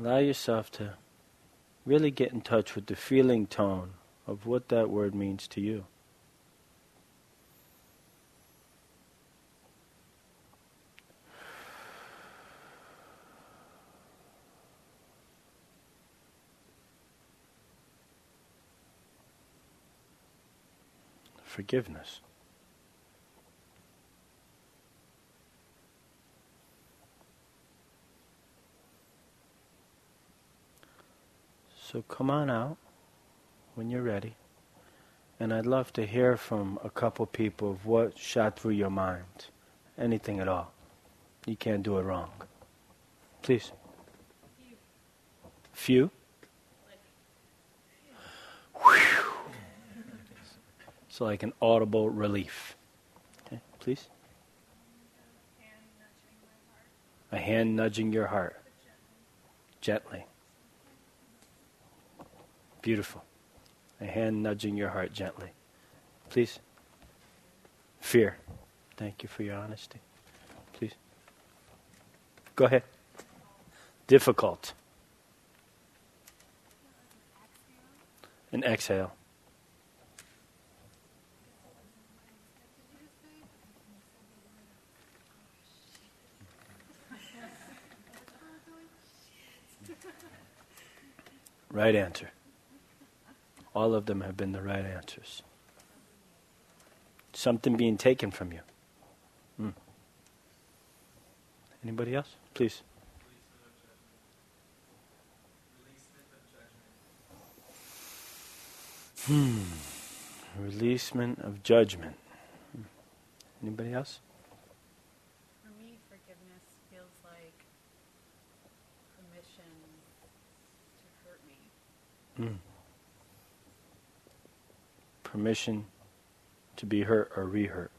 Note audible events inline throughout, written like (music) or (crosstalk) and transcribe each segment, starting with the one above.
allow yourself to really get in touch with the feeling tone of what that word means to you. Forgiveness. So come on out when you're ready. And I'd love to hear from a couple people of what shot through your mind. Anything at all. You can't do it wrong. Please. Few? It's like an audible relief. Okay, please. A hand nudging your heart. Gently. Beautiful. A hand nudging your heart gently. Please. Fear. Thank you for your honesty. Please. Go ahead. Difficult. An exhale. Right answer. All of them have been the right answers. Something being taken from you. Hmm. Anybody else? Please. Hmm. Releasement of judgment. Hmm. Anybody else? For me, forgiveness feels like permission to be hurt or re-hurt.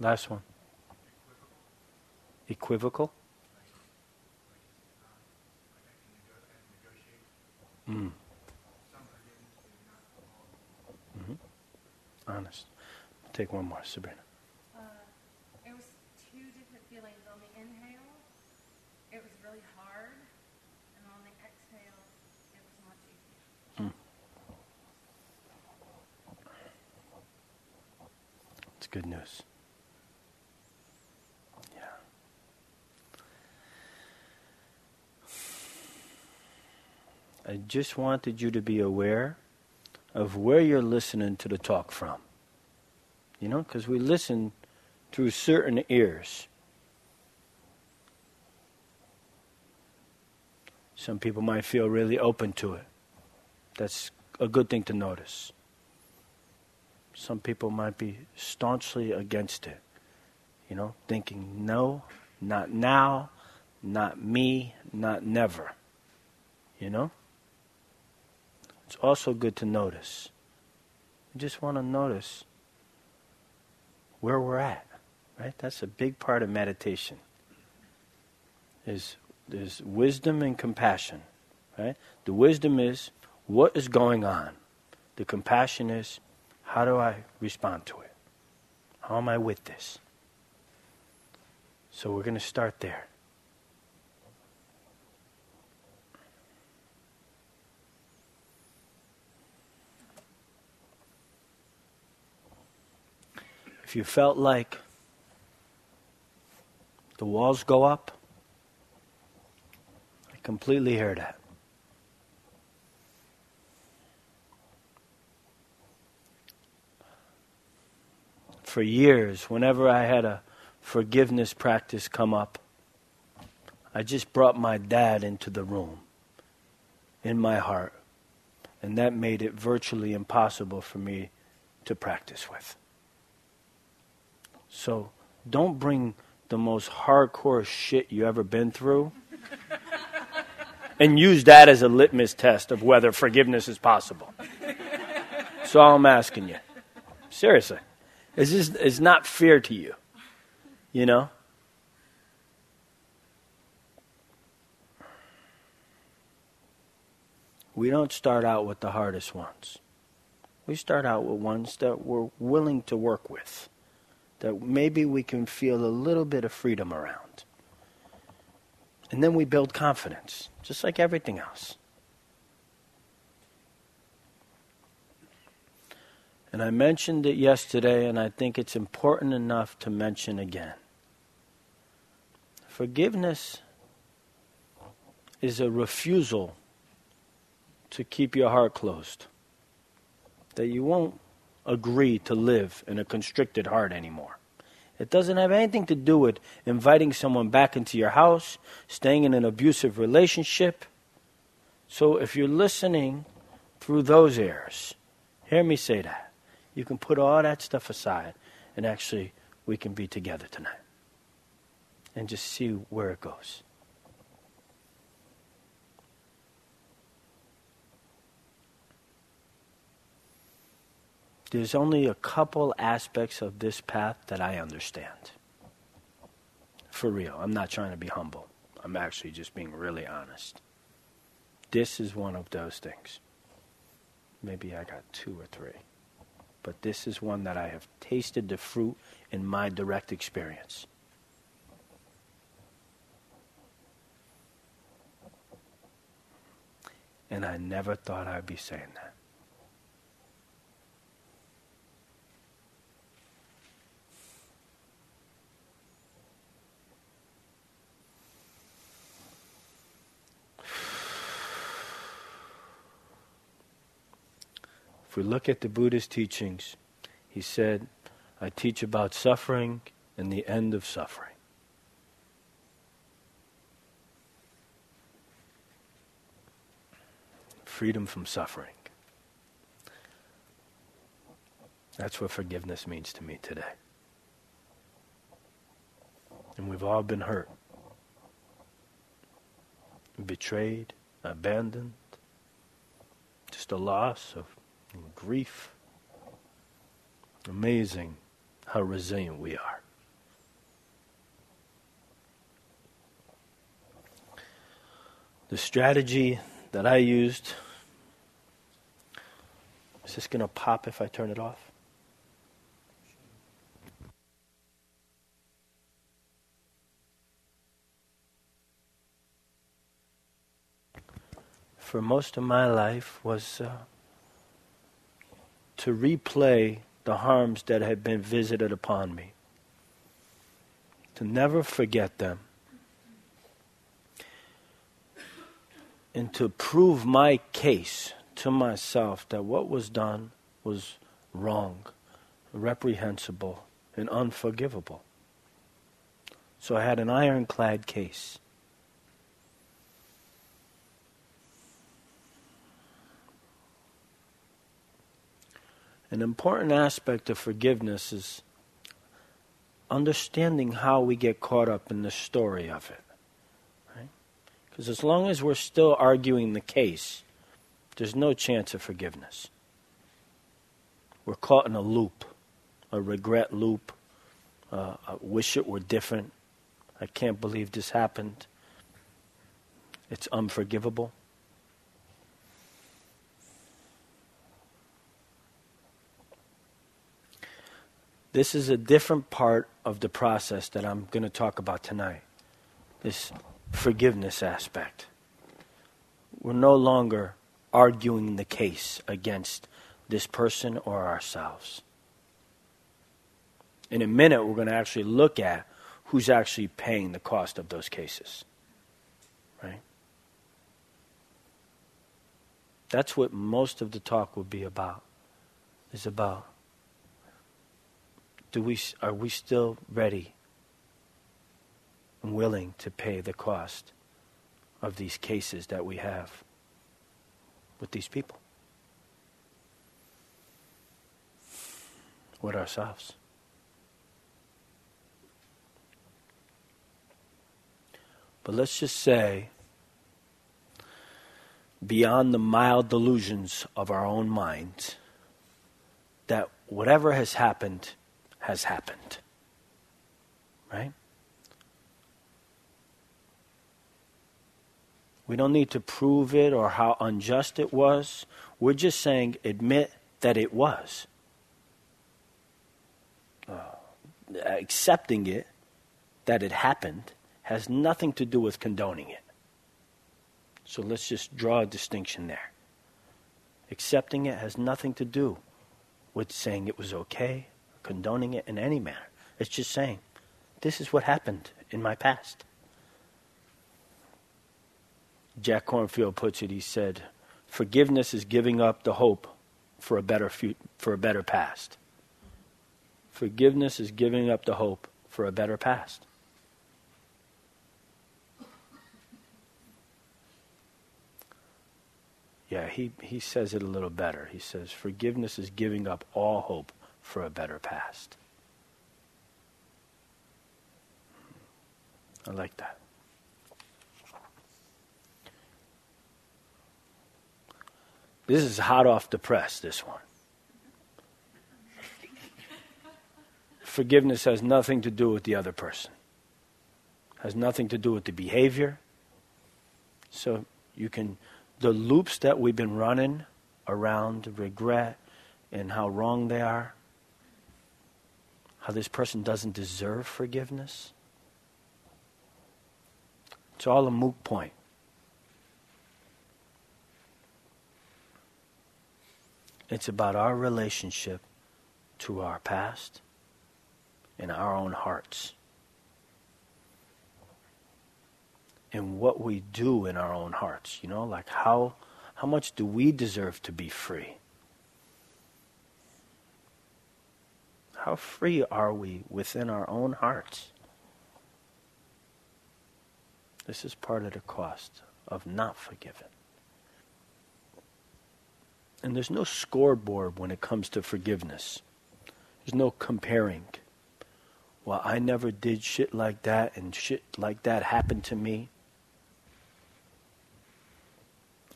Last one. Equivocal? Mm. Mm-hmm. Honest. Take one more, Sabrina. Good news. Yeah. I just wanted you to be aware of where you're listening to the talk from. You know, because we listen through certain ears. Some people might feel really open to it. That's a good thing to notice. Some people might be staunchly against it, you know, thinking, no, not now, not me, not never. You know? It's also good to notice. You just want to notice where we're at, right? That's a big part of meditation. Is there's wisdom and compassion, right? The wisdom is what is going on. The compassion is how do I respond to it? How am I with this? So we're going to start there. If you felt like the walls go up, I completely hear that. For years, whenever I had a forgiveness practice come up, I just brought my dad into the room in my heart. And that made it virtually impossible for me to practice with. So don't bring the most hardcore shit you ever been through and use that as a litmus test of whether forgiveness is possible. So I'm asking you. Seriously. It's just it's not fair to you. You know? We don't start out with the hardest ones. We start out with ones that we're willing to work with, that maybe we can feel a little bit of freedom around. And then we build confidence, just like everything else. And I mentioned it yesterday, and I think it's important enough to mention again. Forgiveness is a refusal to keep your heart closed. That you won't agree to live in a constricted heart anymore. It doesn't have anything to do with inviting someone back into your house, staying in an abusive relationship. So if you're listening through those ears, hear me say that. You can put all that stuff aside and actually we can be together tonight and just see where it goes. There's only a couple aspects of this path that I understand. For real. I'm not trying to be humble. I'm actually just being really honest. This is one of those things. Maybe I got two or three. But this is one that I have tasted the fruit in my direct experience. And I never thought I'd be saying that. If we look at the Buddha's teachings, he said, I teach about suffering and the end of suffering. Freedom from suffering. That's what forgiveness means to me today. And we've all been hurt, betrayed, abandoned, just a loss of grief. Amazing how resilient we are. The strategy that I used is this going to pop if I turn it off? For most of my life was uh, to replay the harms that had been visited upon me, to never forget them, and to prove my case to myself that what was done was wrong, reprehensible, and unforgivable. So I had an ironclad case. An important aspect of forgiveness is understanding how we get caught up in the story of it. Because as long as we're still arguing the case, there's no chance of forgiveness. We're caught in a loop, a regret loop. Uh, I wish it were different. I can't believe this happened. It's unforgivable. This is a different part of the process that I'm going to talk about tonight. This forgiveness aspect. We're no longer arguing the case against this person or ourselves. In a minute, we're going to actually look at who's actually paying the cost of those cases. Right? That's what most of the talk will be about. Is about do we, are we still ready and willing to pay the cost of these cases that we have with these people? With ourselves. But let's just say, beyond the mild delusions of our own minds, that whatever has happened has happened. Right? We don't need to prove it or how unjust it was. We're just saying, admit that it was. Uh, accepting it, that it happened, has nothing to do with condoning it. So let's just draw a distinction there. Accepting it has nothing to do with saying it was okay, condoning it in any manner. It's just saying, this is what happened in my past. Jack Kornfield puts it, he said, forgiveness is giving up the hope for a better fu- for a better past. Forgiveness is giving up the hope for a better past. Yeah, he, he says it a little better. He says, Forgiveness is giving up all hope for a better past. I like that. This is hot off the press, this one. Forgiveness has nothing to do with the other person. Has nothing to do with the behavior. So you can the loops that we've been running around regret and how wrong they are, how this person doesn't deserve forgiveness. It's all a moot point. It's about our relationship to our past and our own hearts. And what we do in our own hearts. You know, like how how much do we deserve to be free? How free are we within our own hearts? This is part of the cost of not forgiving. And there's no scoreboard when it comes to forgiveness. There's no comparing. Well, I never did shit like that, and shit like that happened to me.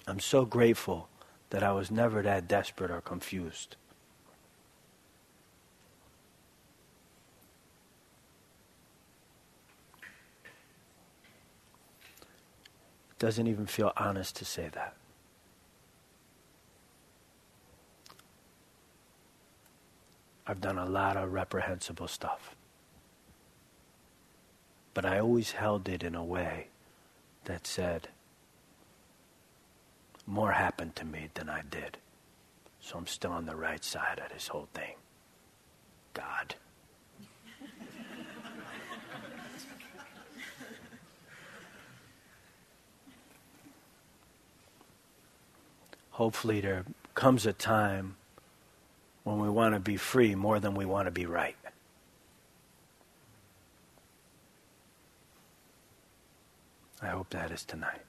I'm so grateful that I was never that desperate or confused. Doesn't even feel honest to say that. I've done a lot of reprehensible stuff. But I always held it in a way that said, more happened to me than I did. So I'm still on the right side of this whole thing. God. Hopefully, there comes a time when we want to be free more than we want to be right. I hope that is tonight.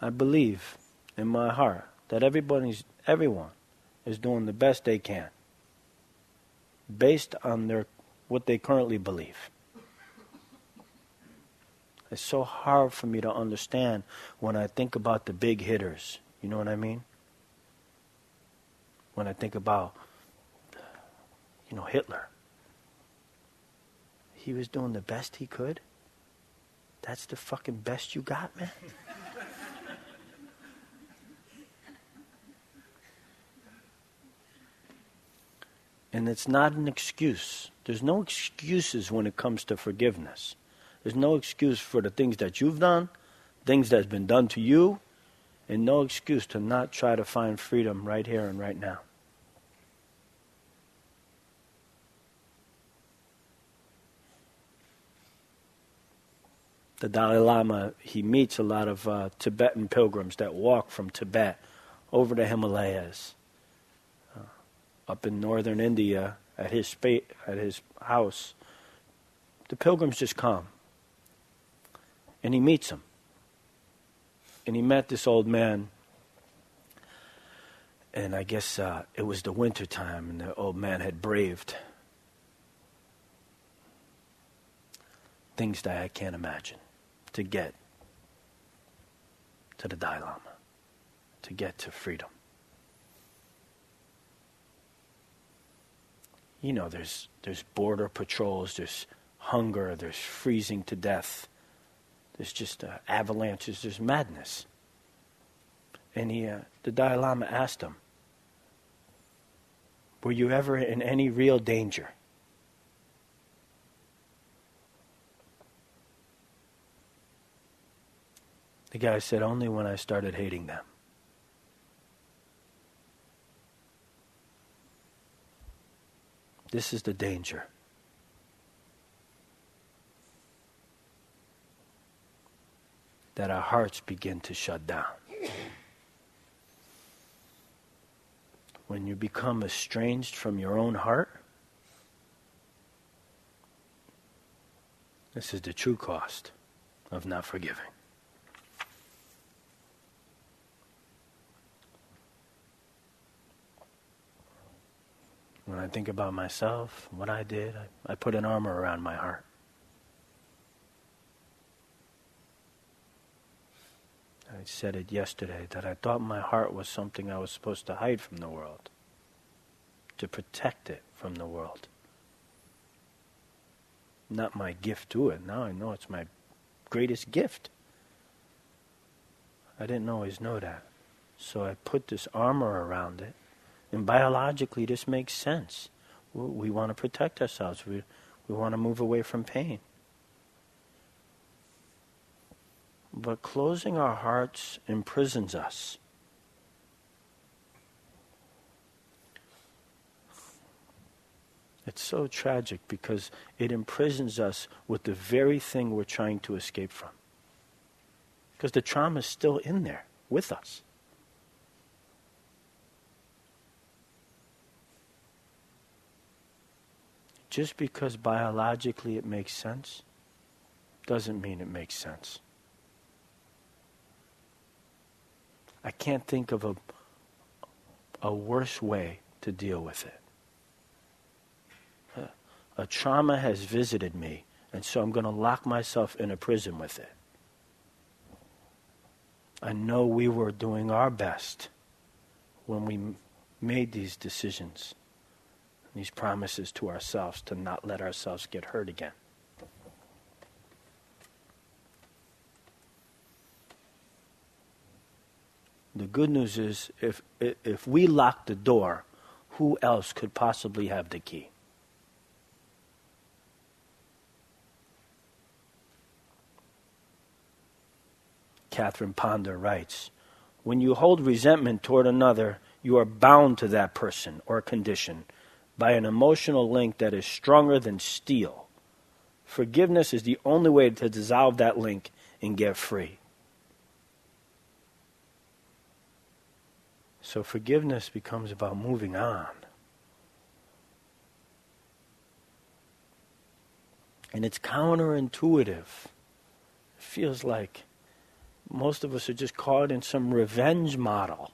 I believe in my heart that everybody's everyone is doing the best they can based on their what they currently believe. It's so hard for me to understand when I think about the big hitters. You know what I mean? When I think about you know Hitler. He was doing the best he could. That's the fucking best you got, man. And it's not an excuse. There's no excuses when it comes to forgiveness. There's no excuse for the things that you've done, things that's been done to you, and no excuse to not try to find freedom right here and right now. The Dalai Lama, he meets a lot of uh, Tibetan pilgrims that walk from Tibet over the Himalayas up in northern India at his spa- at his house. The pilgrims just come, and he meets him. And he met this old man, and I guess uh, it was the winter time, and the old man had braved things that I can't imagine to get to the Dalai Lama, to get to freedom. you know, there's there's border patrols, there's hunger, there's freezing to death, there's just uh, avalanches, there's madness. And he, uh, the Dalai Lama asked him, Were you ever in any real danger? The guy said, Only when I started hating them. This is the danger. That our hearts begin to shut down. When you become estranged from your own heart, this is the true cost of not forgiving. When I think about myself, what I did, I, I put an armor around my heart. I said it yesterday that I thought my heart was something I was supposed to hide from the world, to protect it from the world. Not my gift to it. Now I know it's my greatest gift. I didn't always know that. So I put this armor around it and biologically, this makes sense. We want to protect ourselves. We, we want to move away from pain. But closing our hearts imprisons us. It's so tragic because it imprisons us with the very thing we're trying to escape from. Because the trauma is still in there with us. Just because biologically it makes sense doesn't mean it makes sense. I can't think of a, a worse way to deal with it. A, trauma has visited me, and so I'm going to lock myself in a prison with it. I know we were doing our best when we made these decisions these promises to ourselves to not let ourselves get hurt again. The good news is if, if we lock the door, who else could possibly have the key? Catherine Ponder writes When you hold resentment toward another, you are bound to that person or condition by an emotional link that is stronger than steel. Forgiveness is the only way to dissolve that link and get free. So forgiveness becomes about moving on. And it's counterintuitive. It feels like most of us are just caught in some revenge model.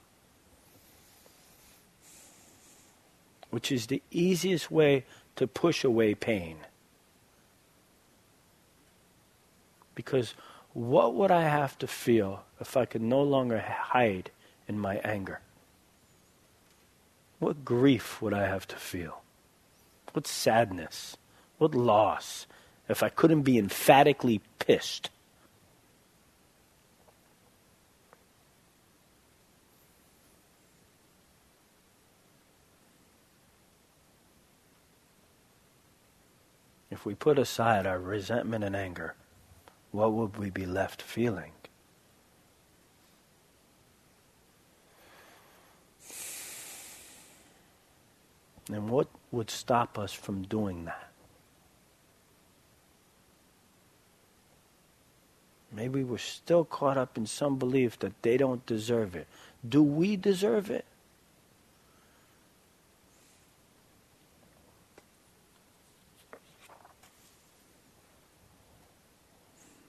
which is the easiest way to push away pain. Because what would I have to feel if I could no longer hide in my anger? What grief would I have to feel? What sadness? What loss if I couldn't be emphatically pissed? If we put aside our resentment and anger, what would we be left feeling? And what would stop us from doing that? Maybe we're still caught up in some belief that they don't deserve it. Do we deserve it?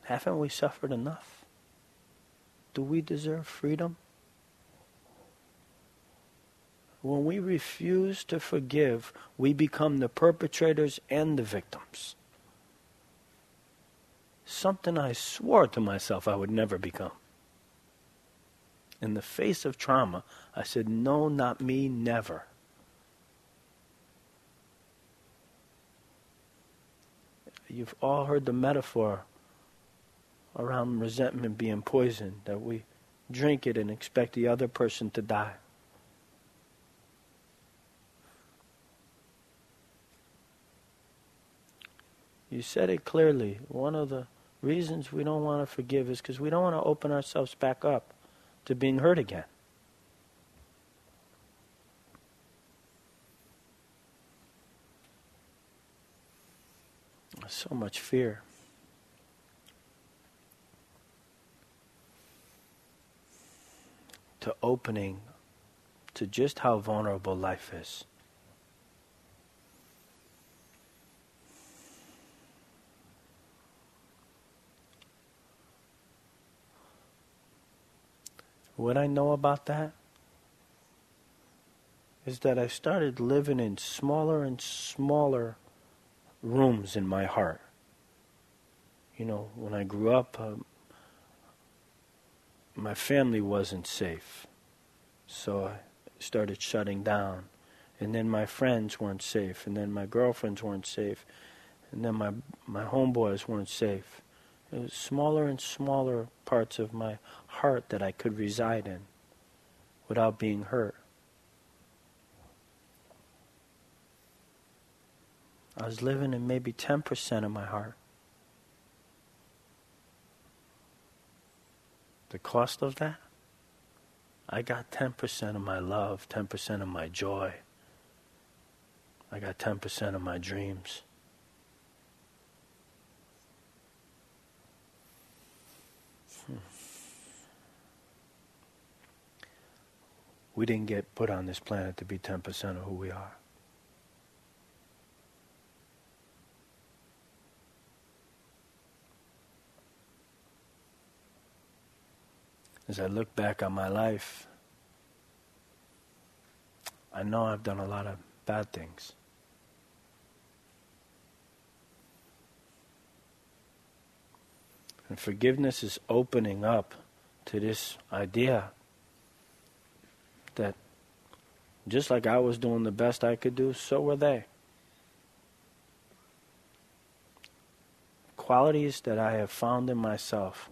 Haven't we suffered enough? Do we deserve freedom? When we refuse to forgive, we become the perpetrators and the victims. Something I swore to myself I would never become. In the face of trauma, I said, No, not me, never. You've all heard the metaphor around resentment being poison, that we drink it and expect the other person to die. You said it clearly. One of the reasons we don't want to forgive is because we don't want to open ourselves back up to being hurt again. So much fear. To opening to just how vulnerable life is. What I know about that is that I started living in smaller and smaller rooms in my heart. You know, when I grew up, um, my family wasn't safe. So I started shutting down. And then my friends weren't safe. And then my girlfriends weren't safe. And then my, my homeboys weren't safe. It was smaller and smaller parts of my heart that I could reside in without being hurt. I was living in maybe 10% of my heart. The cost of that? I got 10% of my love, 10% of my joy. I got 10% of my dreams. We didn't get put on this planet to be 10% of who we are. as I look back on my life, I know I've done a lot of bad things. And forgiveness is opening up to this idea that just like I was doing the best I could do, so were they. Qualities that I have found in myself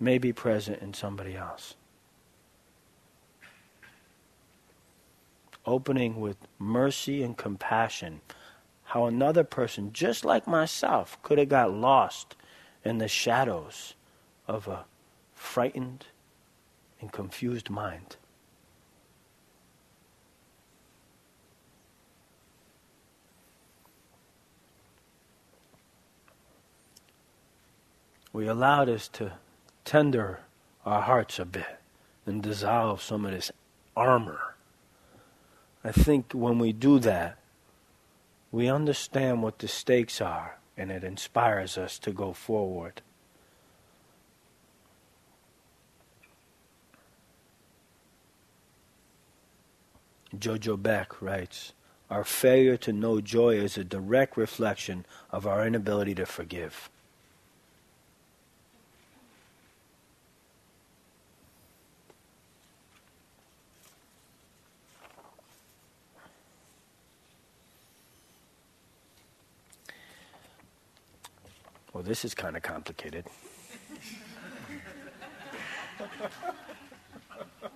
may be present in somebody else. Opening with mercy and compassion, how another person, just like myself, could have got lost in the shadows of a frightened and confused mind. We allowed us to tender our hearts a bit and dissolve some of this armor. I think when we do that, we understand what the stakes are and it inspires us to go forward. Joko Beck writes Our failure to know joy is a direct reflection of our inability to forgive. Well, this is kind of complicated. (laughs)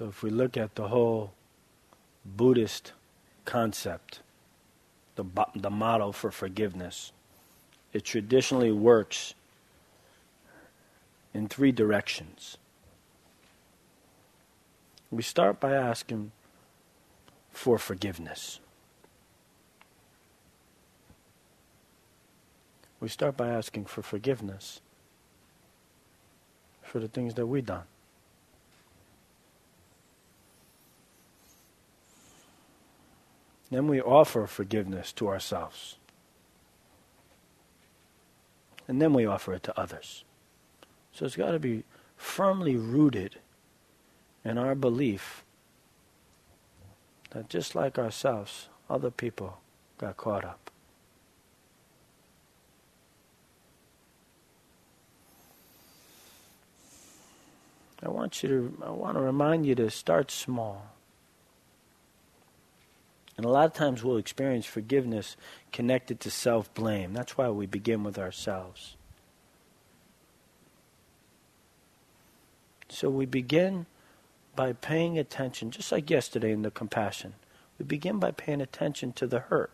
So if we look at the whole Buddhist concept, the, the model for forgiveness, it traditionally works in three directions. We start by asking for forgiveness. We start by asking for forgiveness for the things that we've done. Then we offer forgiveness to ourselves. And then we offer it to others. So it's got to be firmly rooted in our belief that just like ourselves, other people got caught up. I want you to I want to remind you to start small. And a lot of times we'll experience forgiveness connected to self-blame. That's why we begin with ourselves. So we begin by paying attention, just like yesterday in the compassion. We begin by paying attention to the hurt.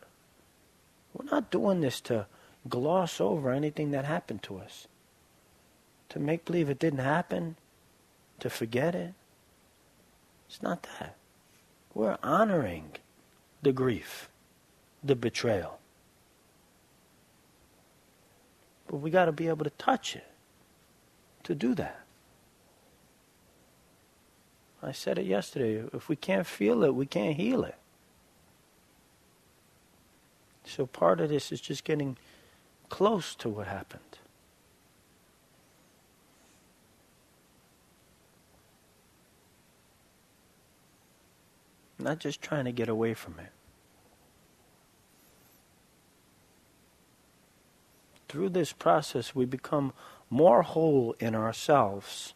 We're not doing this to gloss over anything that happened to us, to make believe it didn't happen, to forget it. It's not that. We're honoring the grief, the betrayal. But we got to be able to touch it to do that. I said it yesterday. If we can't feel it, we can't heal it. So part of this is just getting close to what happened. Not just trying to get away from it. Through this process, we become more whole in ourselves,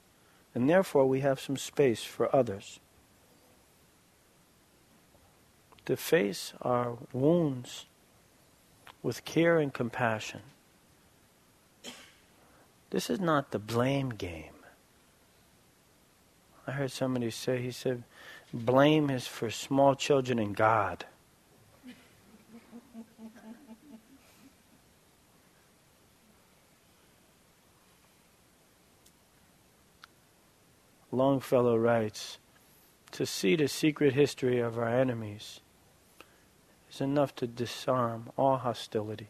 and therefore we have some space for others. To face our wounds with care and compassion. This is not the blame game. I heard somebody say, he said, blame is for small children and God. Longfellow writes, to see the secret history of our enemies is enough to disarm all hostility.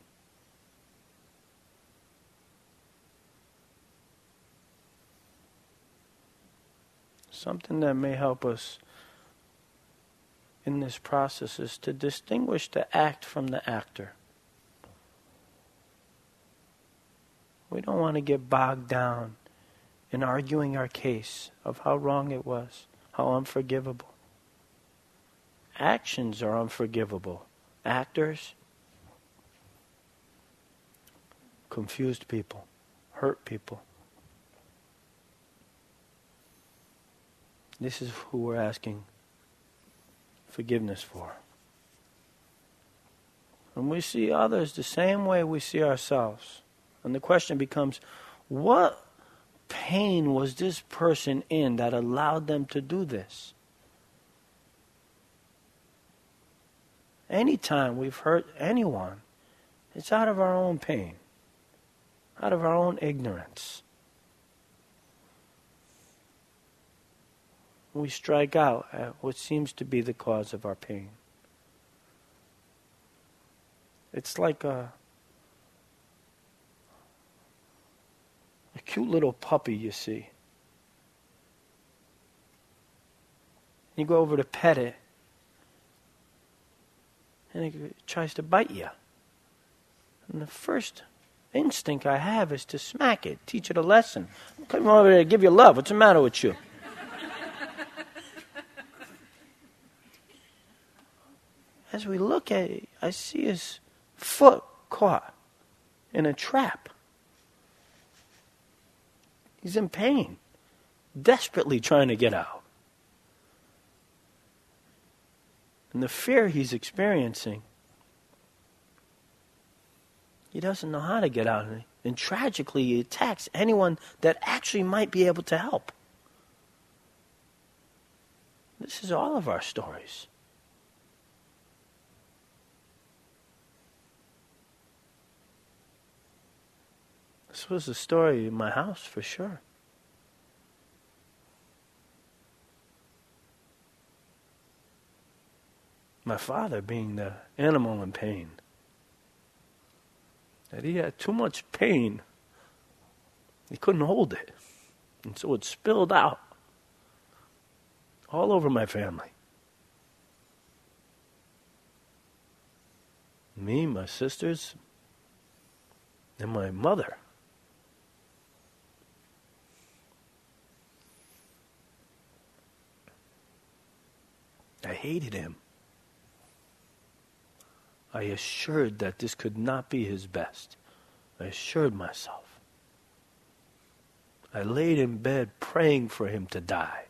Something that may help us in this process is to distinguish the act from the actor. We don't want to get bogged down in arguing our case of how wrong it was, how unforgivable. Actions are unforgivable actors, confused people, hurt people. This is who we're asking forgiveness for. And we see others the same way we see ourselves. And the question becomes what pain was this person in that allowed them to do this? Anytime we've hurt anyone, it's out of our own pain, out of our own ignorance. We strike out at what seems to be the cause of our pain. It's like a, a cute little puppy you see. You go over to pet it, and it tries to bite you. And the first instinct I have is to smack it, teach it a lesson. I'm coming over there to give you love. What's the matter with you? As we look at it, I see his foot caught in a trap. He's in pain, desperately trying to get out. and the fear he's experiencing, he doesn't know how to get out. And tragically, he attacks anyone that actually might be able to help. This is all of our stories. This was the story in my house for sure. my father being the animal in pain. That he had too much pain. He couldn't hold it. And so it spilled out all over my family. Me, my sisters, and my mother. I hated him. I assured that this could not be his best. I assured myself. I laid in bed praying for him to die.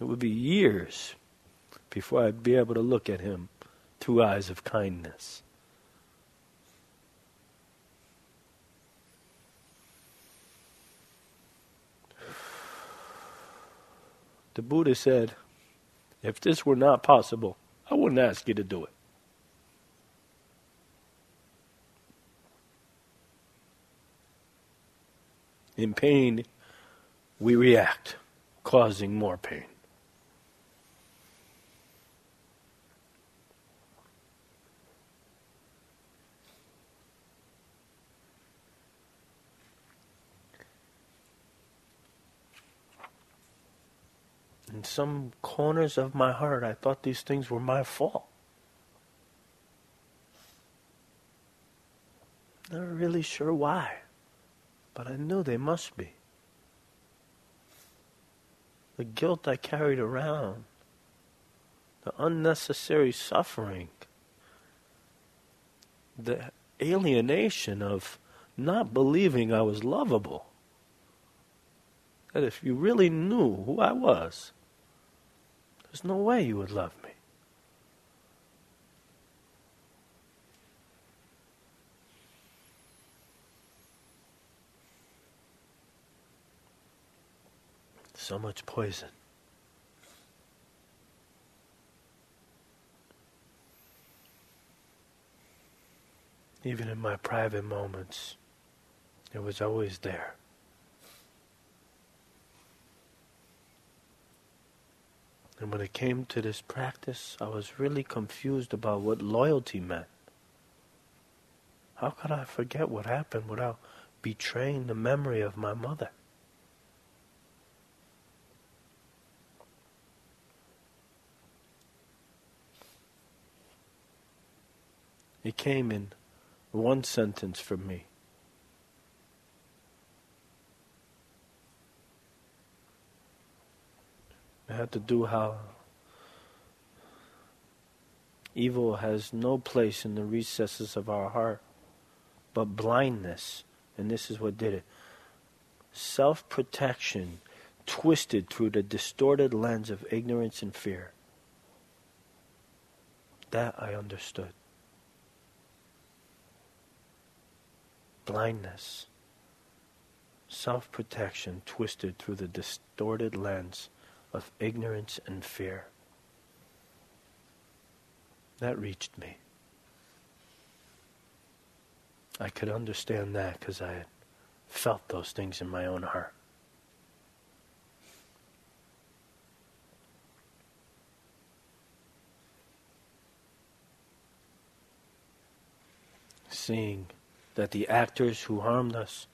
It would be years before I'd be able to look at him through eyes of kindness. The Buddha said, if this were not possible, I wouldn't ask you to do it. In pain, we react, causing more pain. In some corners of my heart, I thought these things were my fault. Not really sure why but I knew they must be. The guilt I carried around, the unnecessary suffering, the alienation of not believing I was lovable. That if you really knew who I was, there's no way you would love me. so much poison. Even in my private moments, it was always there. And when it came to this practice, I was really confused about what loyalty meant. How could I forget what happened without betraying the memory of my mother? It came in one sentence from me. I had to do how evil has no place in the recesses of our heart, but blindness, and this is what did it self protection twisted through the distorted lens of ignorance and fear. That I understood. blindness, self protection twisted through the distorted lens of ignorance and fear. That reached me. I could understand that because I had felt those things in my own heart. Seeing that the actors who harmed us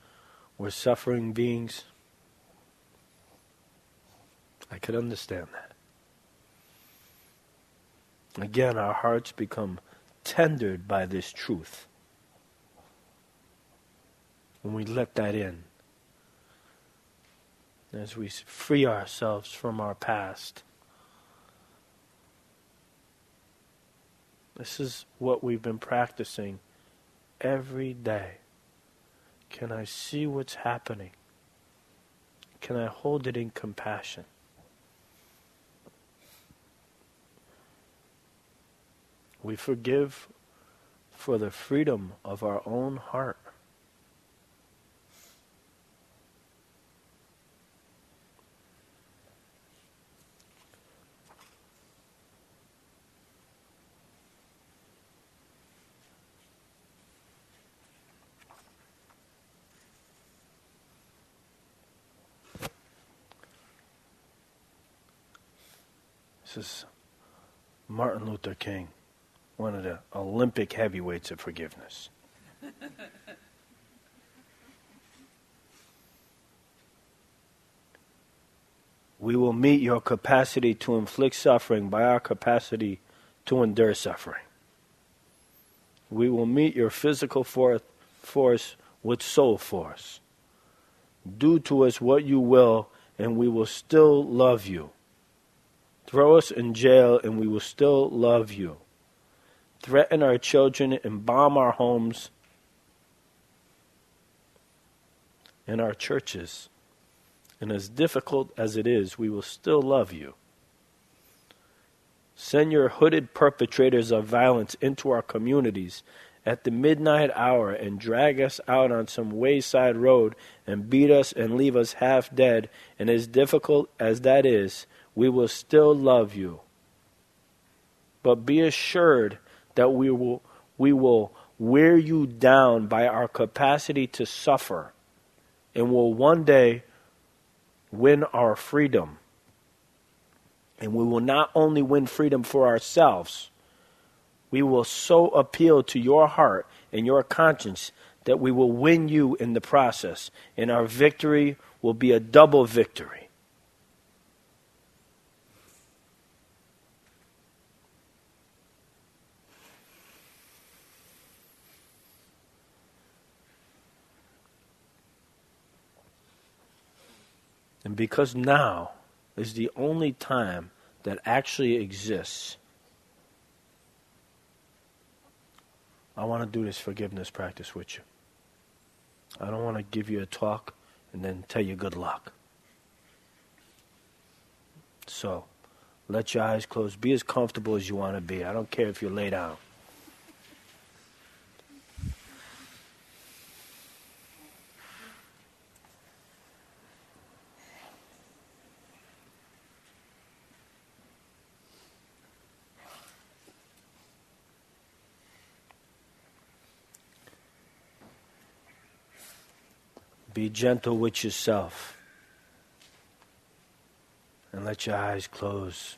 were suffering beings, I could understand that. Again, our hearts become tendered by this truth. When we let that in, as we free ourselves from our past, this is what we've been practicing every day? Can I see what's happening? Can I hold it in compassion? We forgive for the freedom of our own heart. This is Martin Luther King, one of the Olympic heavyweights of forgiveness. we will meet your capacity to inflict suffering by our capacity to endure suffering. We will meet your physical for- force with soul force. Do to us what you will, and we will still love you. Throw us in jail and we will still love you. Threaten our children and bomb our homes and our churches. And as difficult as it is, we will still love you. Send your hooded perpetrators of violence into our communities at the midnight hour and drag us out on some wayside road and beat us and leave us half dead. And as difficult as that is, we will still love you. But be assured that we will, we will wear you down by our capacity to suffer and will one day win our freedom. And we will not only win freedom for ourselves, we will so appeal to your heart and your conscience that we will win you in the process. And our victory will be a double victory. And because now is the only time that actually exists, I want to do this forgiveness practice with you. I don't want to give you a talk and then tell you good luck. So, let your eyes close. Be as comfortable as you want to be. I don't care if you lay down. Be gentle with yourself. And let your eyes close.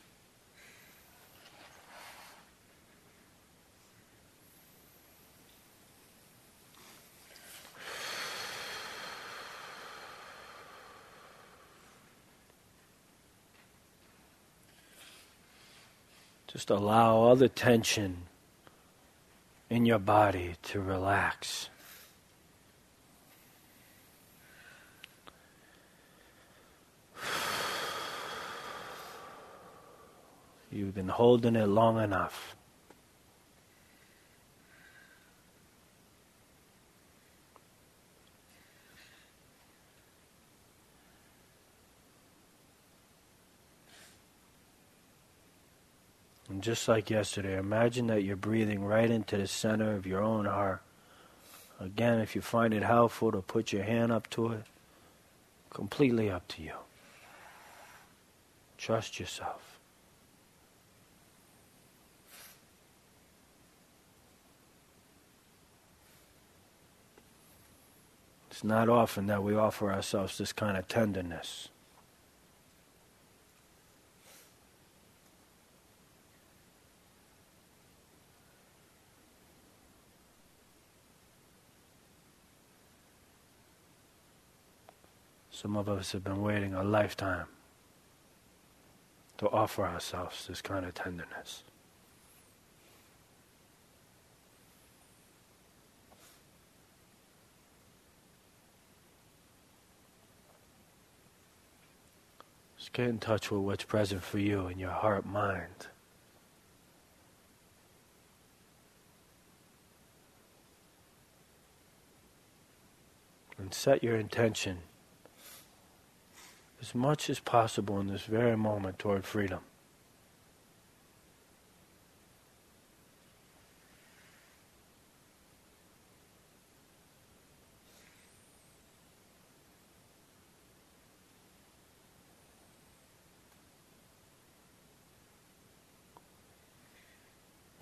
Just allow all the tension in your body to relax. You've been holding it long enough. And just like yesterday, imagine that you're breathing right into the center of your own heart. Again, if you find it helpful to put your hand up to it, completely up to you. Trust yourself. It's not often that we offer ourselves this kind of tenderness. Some of us have been waiting a lifetime to offer ourselves this kind of tenderness. Just get in touch with what's present for you in your heart mind. And set your intention as much as possible in this very moment toward freedom.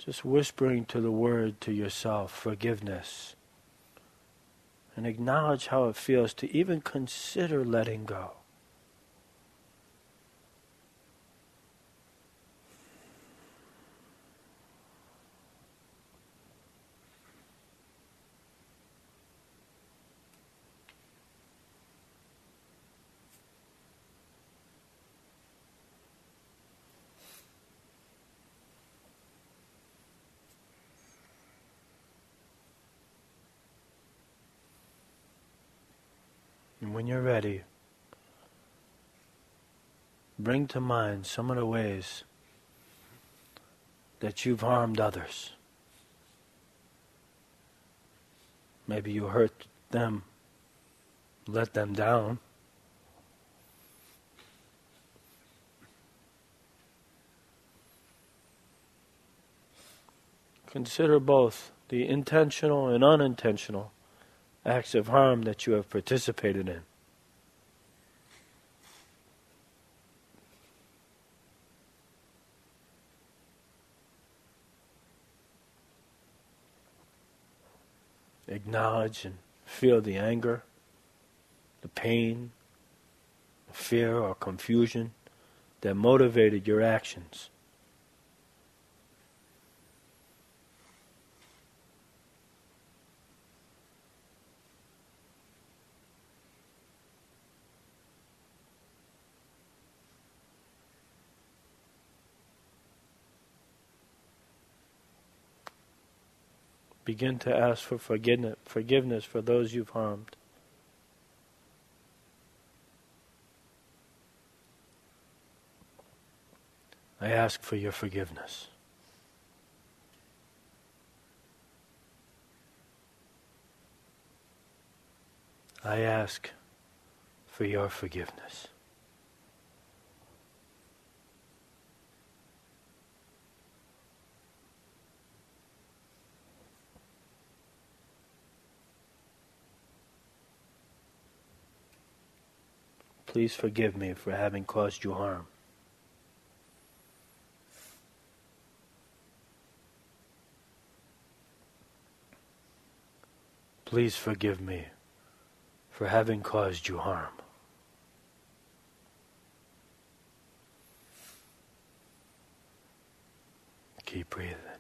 Just whispering to the word to yourself, forgiveness. And acknowledge how it feels to even consider letting go. When you're ready, bring to mind some of the ways that you've harmed others. Maybe you hurt them. let them down. Consider both the intentional and unintentional acts of harm that you have participated in. Acknowledge and feel the anger, the pain, the fear or confusion that motivated your actions. Begin to ask for forgiveness for those you've harmed. I ask for your forgiveness. I ask for your forgiveness. Please forgive me for having caused you harm. Please forgive me for having caused you harm. Keep breathing.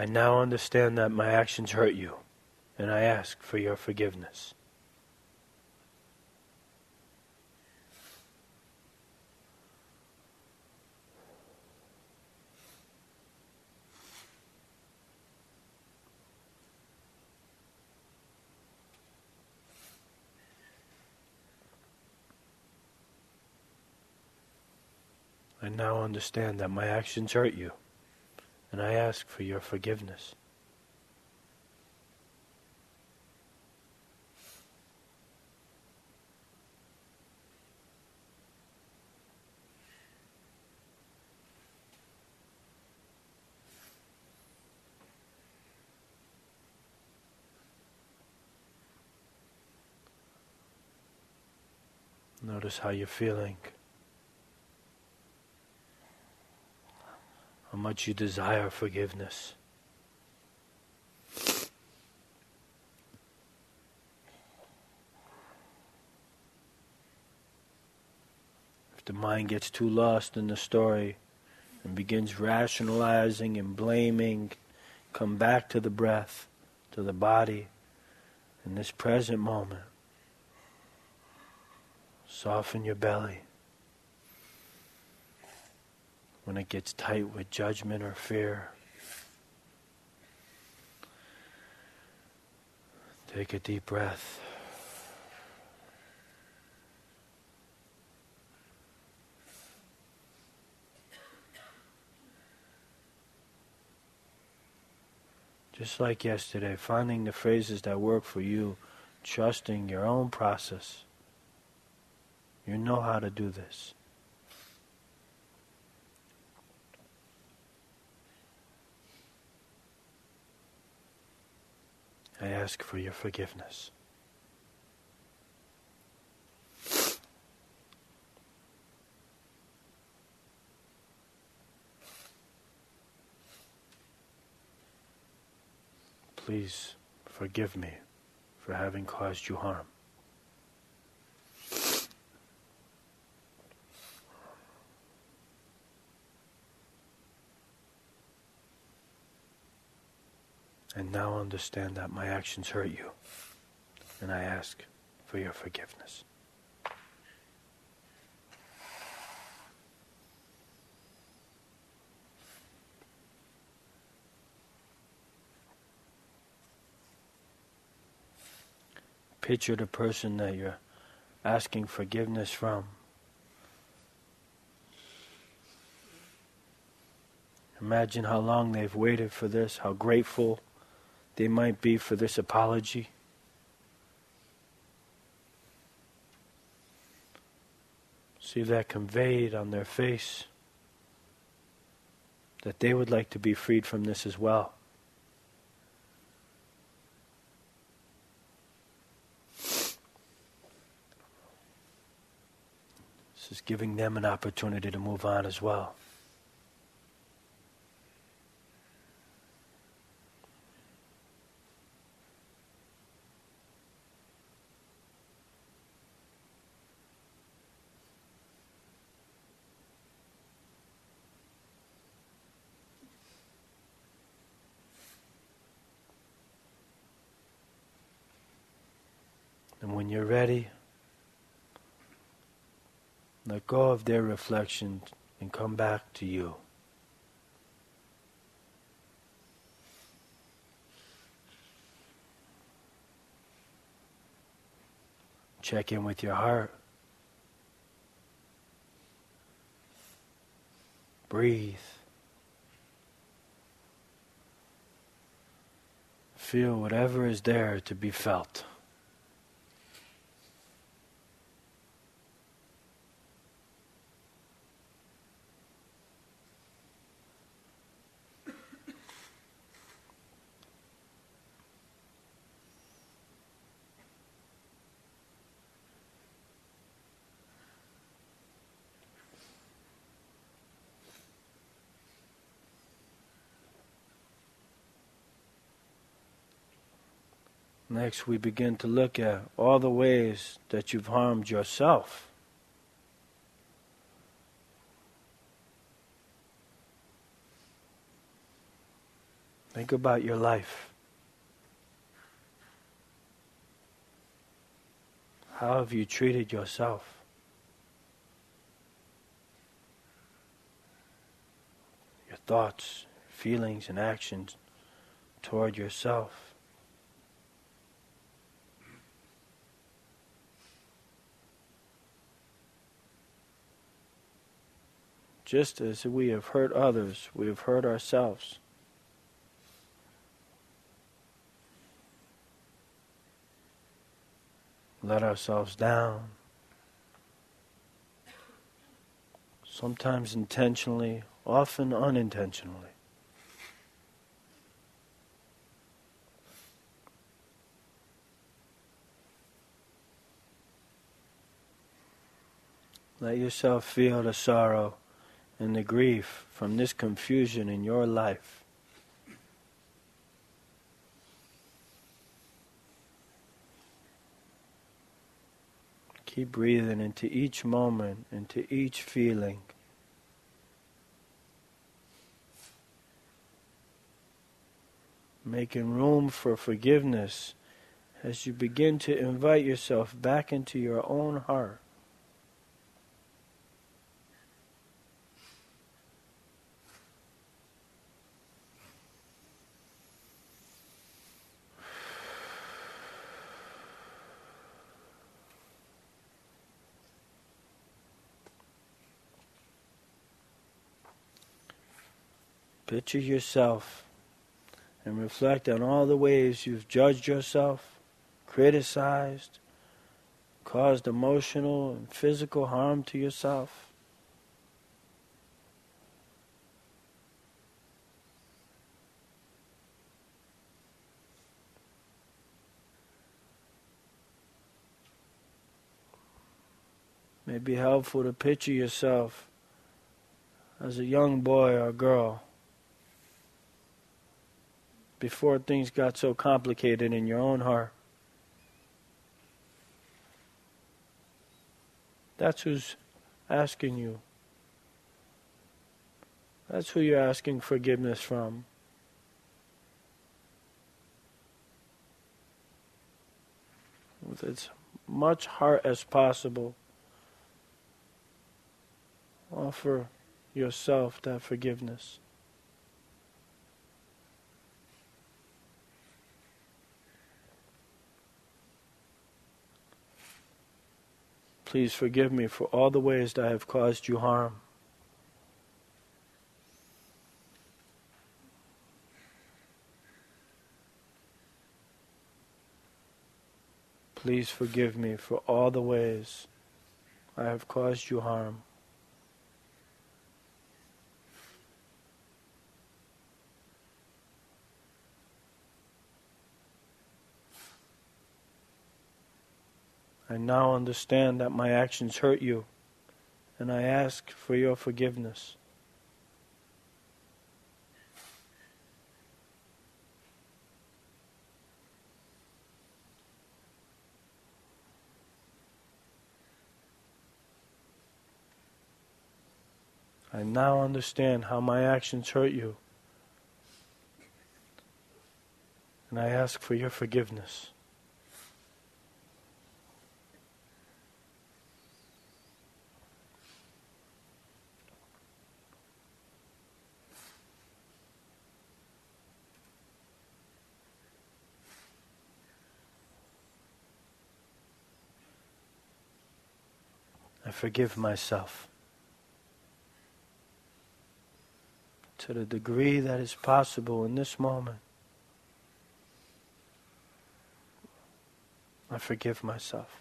I now understand that my actions hurt you, and I ask for your forgiveness. I now understand that my actions hurt you and I ask for your forgiveness. Notice how you're feeling. How much you desire forgiveness. If the mind gets too lost in the story and begins rationalizing and blaming, come back to the breath, to the body, in this present moment. Soften your belly when it gets tight with judgment or fear. Take a deep breath. Just like yesterday, finding the phrases that work for you, trusting your own process. You know how to do this. I ask for your forgiveness. Please forgive me for having caused you harm. And now understand that my actions hurt you. And I ask for your forgiveness. Picture the person that you're asking forgiveness from. Imagine how long they've waited for this, how grateful they might be for this apology. See that conveyed on their face that they would like to be freed from this as well. This is giving them an opportunity to move on as well. And when you're ready, let go of their reflection and come back to you. Check in with your heart. Breathe. Feel whatever is there to be felt. We begin to look at all the ways that you've harmed yourself. Think about your life. How have you treated yourself? Your thoughts, feelings, and actions toward yourself. Just as we have hurt others, we have hurt ourselves. Let ourselves down. Sometimes intentionally, often unintentionally. Let yourself feel the sorrow and the grief from this confusion in your life. Keep breathing into each moment, into each feeling. Making room for forgiveness as you begin to invite yourself back into your own heart. Picture yourself and reflect on all the ways you've judged yourself, criticized, caused emotional and physical harm to yourself. It May be helpful to picture yourself as a young boy or girl before things got so complicated in your own heart. That's who's asking you. That's who you're asking forgiveness from. With as much heart as possible, offer yourself that forgiveness. Please forgive me for all the ways that I have caused you harm. Please forgive me for all the ways I have caused you harm. I now understand that my actions hurt you, and I ask for your forgiveness. I now understand how my actions hurt you. And I ask for your forgiveness. I forgive myself. to the degree that is possible in this moment. I forgive myself.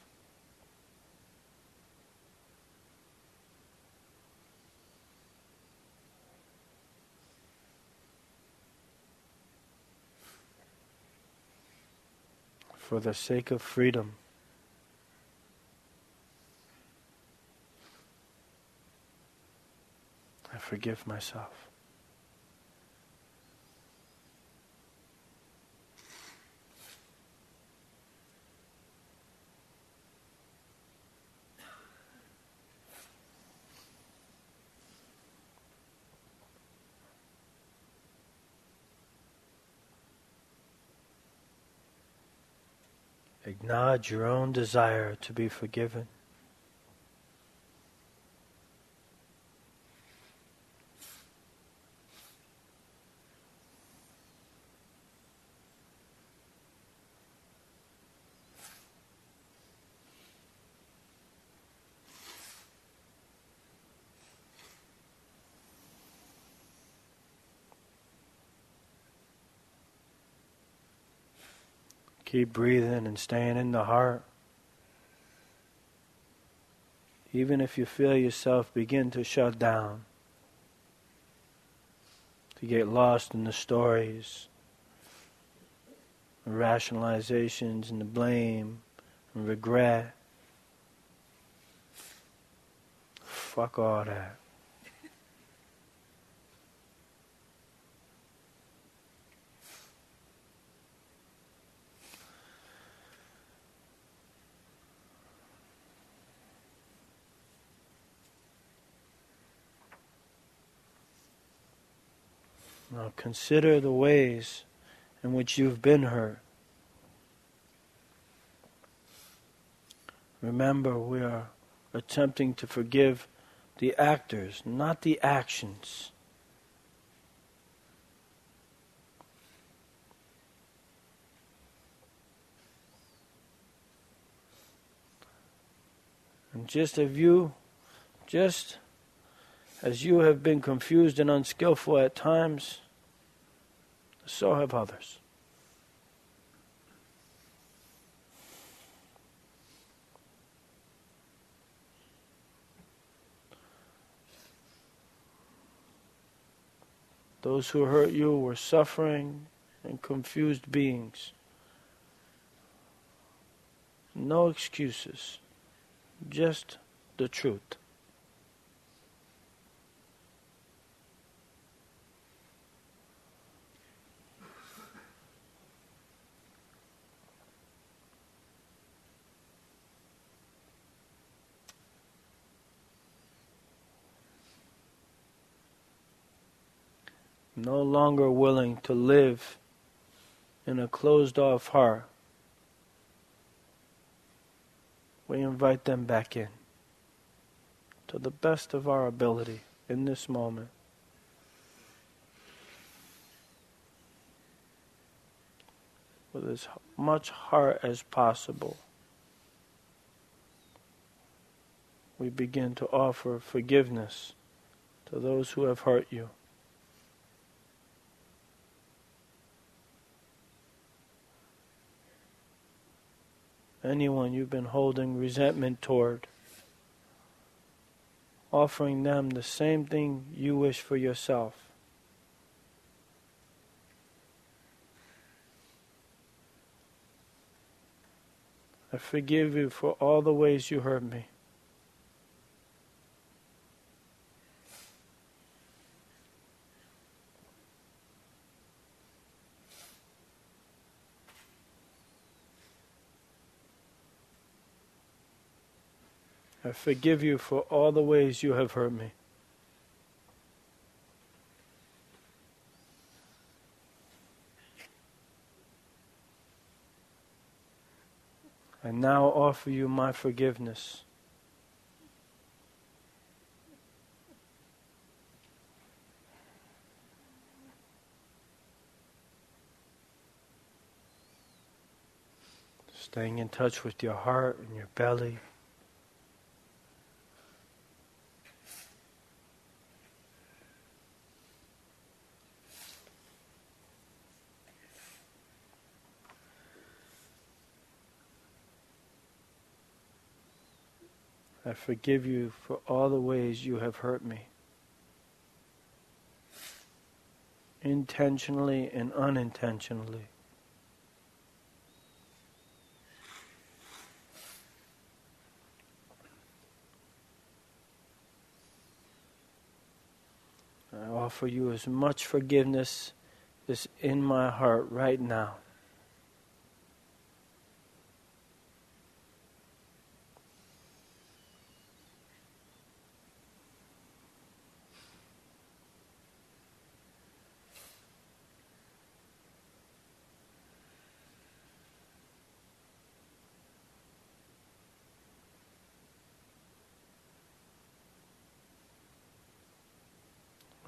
For the sake of freedom. I forgive myself. Acknowledge your own desire to be forgiven. Keep breathing and staying in the heart. Even if you feel yourself begin to shut down, to get lost in the stories, the rationalizations, and the blame, and regret. Fuck all that. Now consider the ways in which you've been hurt. Remember, we are attempting to forgive the actors, not the actions. And just as you, just as you have been confused and unskillful at times, so have others. Those who hurt you were suffering and confused beings. No excuses, just the truth. No longer willing to live in a closed off heart, we invite them back in to the best of our ability in this moment. With as much heart as possible, we begin to offer forgiveness to those who have hurt you. Anyone you've been holding resentment toward, offering them the same thing you wish for yourself. I forgive you for all the ways you hurt me. I forgive you for all the ways you have hurt me. I now offer you my forgiveness. Staying in touch with your heart and your belly. Forgive you for all the ways you have hurt me, intentionally and unintentionally. I offer you as much forgiveness as in my heart right now.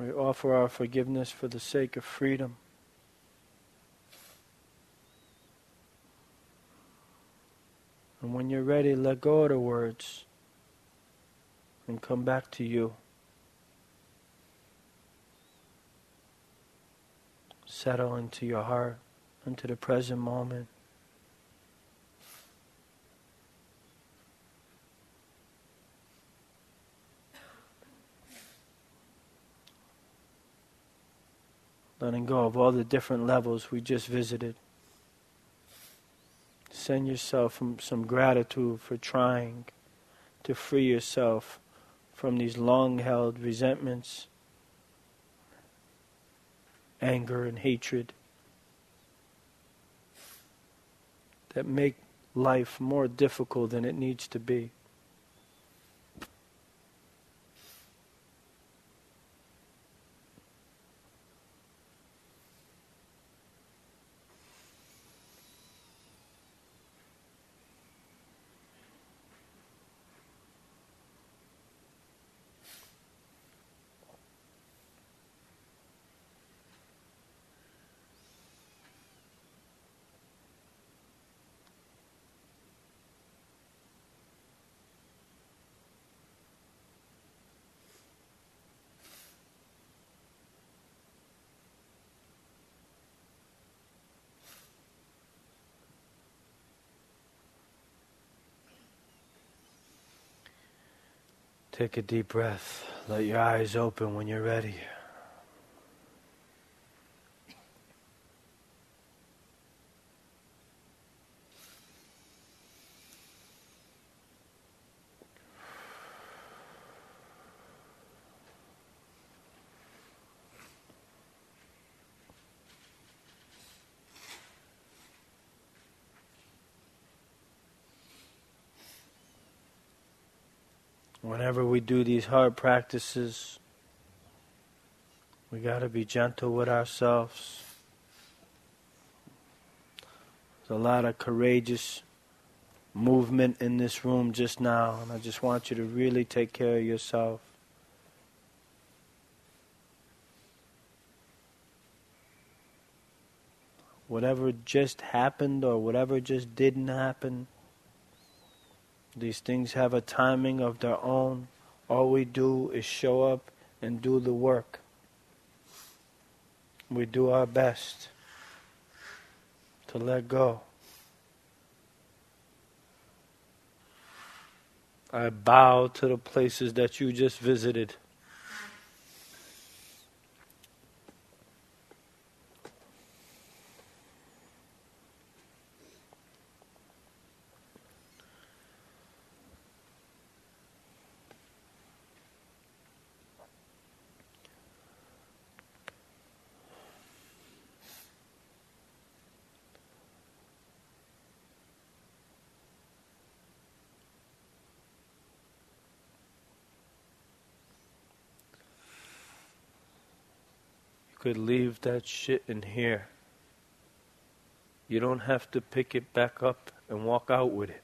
We offer our forgiveness for the sake of freedom. And when you're ready, let go of the words and come back to you. Settle into your heart, into the present moment. Letting go of all the different levels we just visited. Send yourself some gratitude for trying to free yourself from these long held resentments, anger, and hatred that make life more difficult than it needs to be. Take a deep breath. Let your eyes open when you're ready. whenever do these hard practices, we got to be gentle with ourselves. There's a lot of courageous movement in this room just now, and I just want you to really take care of yourself. Whatever just happened or whatever just didn't happen these things have a timing of their own. All we do is show up and do the work. We do our best to let go. I bow to the places that you just visited. Could leave that shit in here. You don't have to pick it back up and walk out with it.